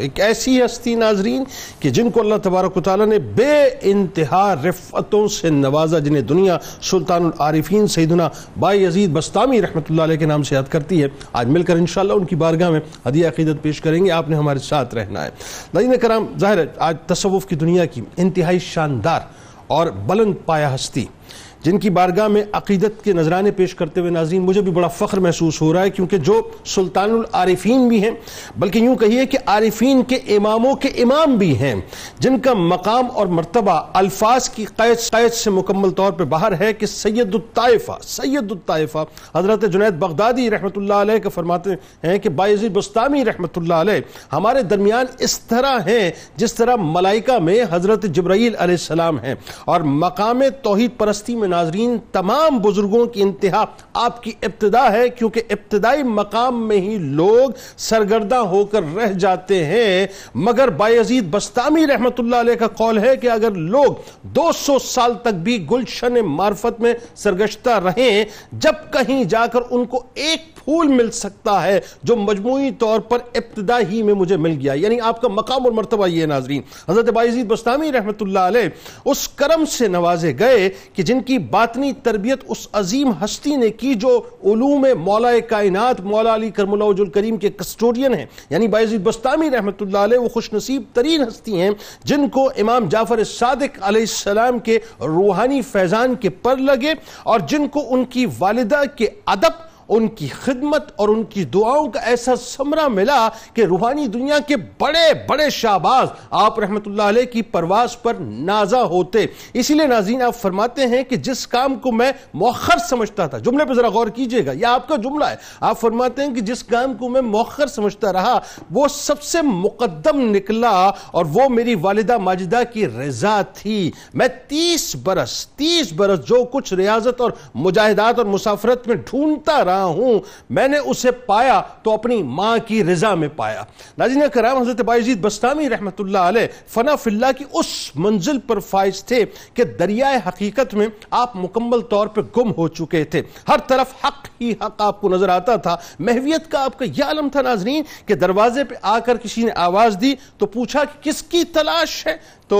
ایک ایسی ہستی ناظرین کہ جن کو اللہ تبارک و تعالیٰ نے بے انتہا رفتوں سے نوازا، جنہیں دنیا سلطان العارفین سیدنا بائی عزید بستامی رحمت اللہ علیہ کے نام سے یاد کرتی ہے۔ آج مل کر انشاءاللہ ان کی بارگاہ میں ہدیہ عقیدت پیش کریں گے۔ آپ نے ہمارے ساتھ رہنا ہے۔ ناظرین کرام، ظاہر ہے، آج تصوف کی دنیا کی انتہائی شاندار اور بلند پایا ہستی جن کی بارگاہ میں عقیدت کے نظرانے پیش کرتے ہوئے ناظرین، مجھے بھی بڑا فخر محسوس ہو رہا ہے کیونکہ جو سلطان العارفین بھی ہیں، بلکہ یوں کہیے کہ عارفین کے اماموں کے امام بھی ہیں، جن کا مقام اور مرتبہ الفاظ کی قید قید سے مکمل طور پہ باہر ہے کہ سید الطائفہ سید الطائفہ۔ حضرت جنید بغدادی رحمت اللہ علیہ کا فرماتے ہیں کہ بائزی بستامی رحمت اللہ علیہ، ہمارے درمیان اس طرح ہیں جس طرح ملائکہ میں حضرت جبرائیل علیہ السلام ہیں اور مقام توحید پرستی میں ناظرین، تمام بزرگوں کی انتہا آپ کی ابتدا ہے، کیونکہ ابتدائی مقام میں ہی لوگ سرگردہ ہو کر رہ جاتے ہیں۔ مگر بایزید بستامی رحمت اللہ علیہ کا قول ہے کہ اگر لوگ دو سو سال تک بھی گلشن معرفت میں سرگشتہ رہیں، جب کہیں جا کر ان کو ایک پھول مل سکتا ہے جو مجموعی طور پر ابتدا ہی میں مجھے مل گیا۔ یعنی آپ کا مقام اور مرتبہ یہ ناظرین۔ حضرت بایزید بستامی رحمت اللہ علیہ اس کرم سے نوازے گئے کہ جن کی باطنی تربیت اس عظیم ہستی نے کی جو علوم مولا کائنات، مولا علی کرم اللہ وجل کریم کے کسٹوڈین ہیں۔ یعنی بایزید بستامی رحمت اللہ علیہ وہ خوش نصیب ترین ہستی ہیں جن کو امام جعفر صادق علیہ السلام کے روحانی فیضان کے پر لگے اور جن کو ان کی والدہ کے ادب ان کی خدمت اور ان کی دعاؤں کا ایسا سمرہ ملا کہ روحانی دنیا کے بڑے بڑے شہباز آپ رحمت اللہ علیہ کی پرواز پر نازہ ہوتے۔ اسی لیے ناظرین، آپ فرماتے ہیں کہ جس کام کو میں مؤخر سمجھتا تھا، جملے پہ ذرا غور کیجیے گا، یہ آپ کا جملہ ہے۔ آپ فرماتے ہیں کہ جس کام کو میں مؤخر سمجھتا رہا، وہ سب سے مقدم نکلا اور وہ میری والدہ ماجدہ کی رضا تھی۔ میں تیس برس تیس برس جو کچھ ریاضت اور مجاہدات اور مسافرت میں ڈھونڈتا رہا رہا ہوں، میں نے اسے پایا تو اپنی ماں کی رضا میں پایا۔ ناظرین کرام، حضرت بائیزید بستامی رحمت اللہ علیہ فنا فی اللہ کی اس منزل پر فائز تھے کہ دریائے حقیقت میں آپ مکمل طور پر گم ہو چکے تھے۔ ہر طرف حق ہی حق آپ کو نظر آتا تھا۔ محویت کا آپ کا یہ علم تھا ناظرین کہ دروازے پہ آ کر کسی نے آواز دی تو پوچھا کہ کس کی تلاش ہے؟ تو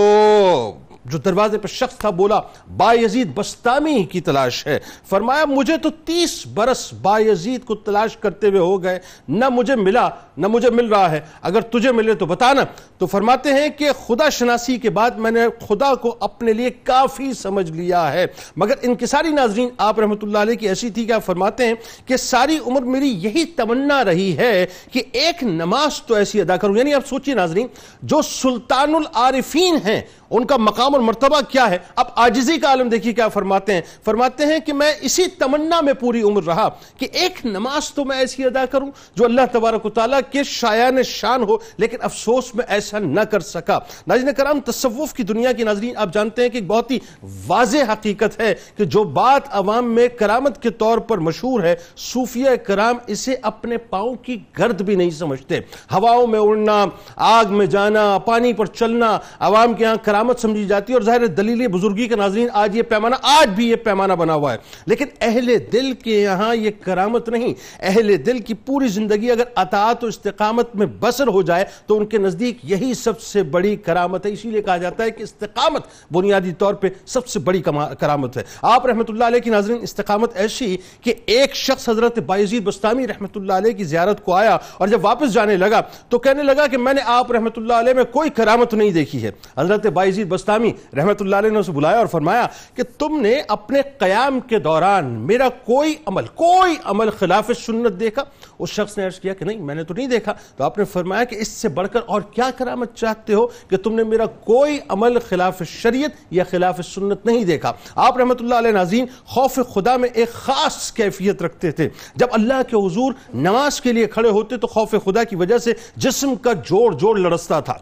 جو دروازے پر شخص تھا بولا، با یزید بستامی کی تلاش ہے. فرمایا، مجھے تو تیس برس با یزید کو تلاش کرتے ہوئے ہو گئے، نہ مجھے ملا، نہ مجھے مل رہا ہے۔ اگر تجھے ملے تو بتانا تو فرماتے ہیں کہ خدا شناسی کے بعد میں نے خدا کو اپنے لیے کافی سمجھ لیا ہے۔ مگر ان کی ساری ناظرین، آپ رحمت اللہ علیہ کی ایسی تھی کہ آپ فرماتے ہیں کہ ساری عمر میری یہی تمنا رہی ہے کہ ایک نماز تو ایسی ادا کروں۔ یعنی آپ سوچئے ناظرین، جو سلطان العارفین ہیں ان کا مقام اور مرتبہ کیا ہے؟ اب آجزی کا عالم دیکھیے کیا فرماتے ہیں۔ فرماتے ہیں کہ میں اسی تمنا میں پوری عمر رہا کہ ایک نماز تو میں ایسی ادا کروں جو اللہ تبارک و تعالیٰ کے شایان شان ہو، لیکن افسوس میں ایسا نہ کر سکا۔ ناظرین کرام، تصوف کی دنیا کی ناظرین آپ جانتے ہیں کہ ایک بہت ہی واضح حقیقت ہے کہ جو بات عوام میں کرامت کے طور پر مشہور ہے صوفیہ کرام اسے اپنے پاؤں کی گرد بھی نہیں سمجھتے۔ ہواؤں میں اڑنا، آگ میں جانا، پانی پر چلنا، عوام کے ہاں کرامت سمجھی جاتی ہے اور ظاہر دلیل بزرگی کے ناظرین، آج یہ پیمانہ، آج بھی یہ پیمانہ بنا ہوا ہے۔ لیکن اہل دل کے یہاں یہ کرامت نہیں۔ اہل دل کی پوری زندگی اگر اطاعت و استقامت میں بسر ہو جائے تو ان کے نزدیک یہی سب سے بڑی کرامت ہے۔ اسی لیے کہا جاتا ہے کہ استقامت بنیادی طور پہ سب سے بڑی کرامت ہے۔ آپ رحمت اللہ علیہ کی ناظرین، استقامت ایسی کہ ایک شخص حضرت بائزید بستامی رحمت اللہ علیہ کی زیارت کو آیا اور جب واپس جانے لگا تو کہنے لگا کہ میں نے آپ رحمت اللہ علیہ میں کوئی کرامت نہیں دیکھی ہے۔ حضرت بائزید بستامی رحمت اللہ علیہ نے اسے بلایا اور فرمایا کہ تم نے اپنے قیام کے دوران میرا کوئی عمل کوئی عمل خلاف سنت دیکھا؟ اس شخص نے عرض کیا کہ نہیں، میں نے تو نہیں دیکھا۔ تو آپ نے فرمایا کہ اس سے بڑھ کر اور کیا کرامت چاہتے ہو کہ تم نے میرا کوئی عمل خلاف شریعت یا خلاف سنت نہیں دیکھا؟ آپ رحمت اللہ علیہ ناظرین، خوف خدا میں ایک خاص کیفیت رکھتے تھے۔ جب اللہ کے حضور نماز کے لیے کھڑے ہوتے تو خوف خدا کی وجہ سے جسم کا جوڑ جوڑ لڑستا تھا۔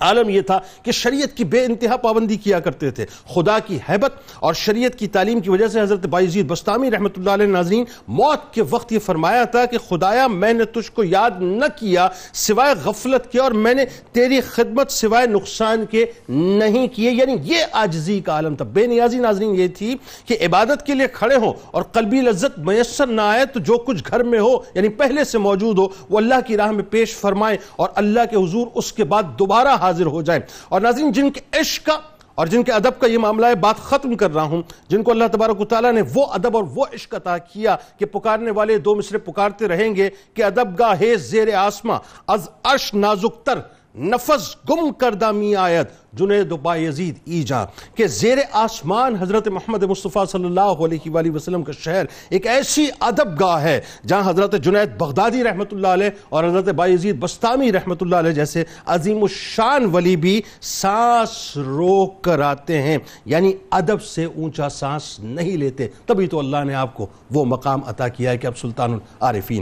عالم یہ تھا کہ شریعت کی بے انتہا پابندی کیا کرتے تھے۔ خدا کی حیبت اور شریعت کی تعلیم کی وجہ سے حضرت بائیزید بستامی رحمت اللہ علیہ ناظرین موت کے وقت یہ فرمایا تھا کہ خدایا میں نے تجھ کو یاد نہ کیا، سوائے غفلت کے اور میں نے تیری خدمت سوائے نقصان کے نہیں کیے۔ یعنی یہ آجزی کا عالم تھا۔ بے نیازی ناظرین یہ تھی کہ عبادت کے لیے کھڑے ہوں اور قلبی لذت میسر نہ آئے تو جو کچھ گھر میں ہو یعنی پہلے سے موجود ہو، وہ اللہ کی راہ میں پیش فرمائیں اور اللہ کے حضور اس کے بعد دوبارہ حاضر ہو جائیں۔ اور ناظرین، جن کے عشق کا اور جن کے ادب کا یہ معاملہ ہے، بات ختم کر رہا ہوں۔ جن کو اللہ تبارک و تعالیٰ نے وہ ادب اور وہ عشق عطا کیا کہ پکارنے والے دو مصرے پکارتے رہیں گے کہ ادب گاہ زیر آسما از عرش نازک تر۔ نفذ گم کردہ می آیت، جنید و با یزید ایجا، کہ زیر آسمان حضرت محمد مصطفیٰ صلی اللہ علیہ وآلہ وسلم کا شہر ایک ایسی عدب گاہ ہے، جہاں حضرت جنید بغدادی رحمت اللہ علیہ اور حضرت با یزید بستامی رحمت اللہ علیہ جیسے عظیم الشان ولی بھی سانس روک کر آتے ہیں یعنی عدب سے اونچا سانس نہیں لیتے۔ تبھی تو اللہ نے آپ کو وہ مقام عطا کیا ہے کہ اب سلطان العارفین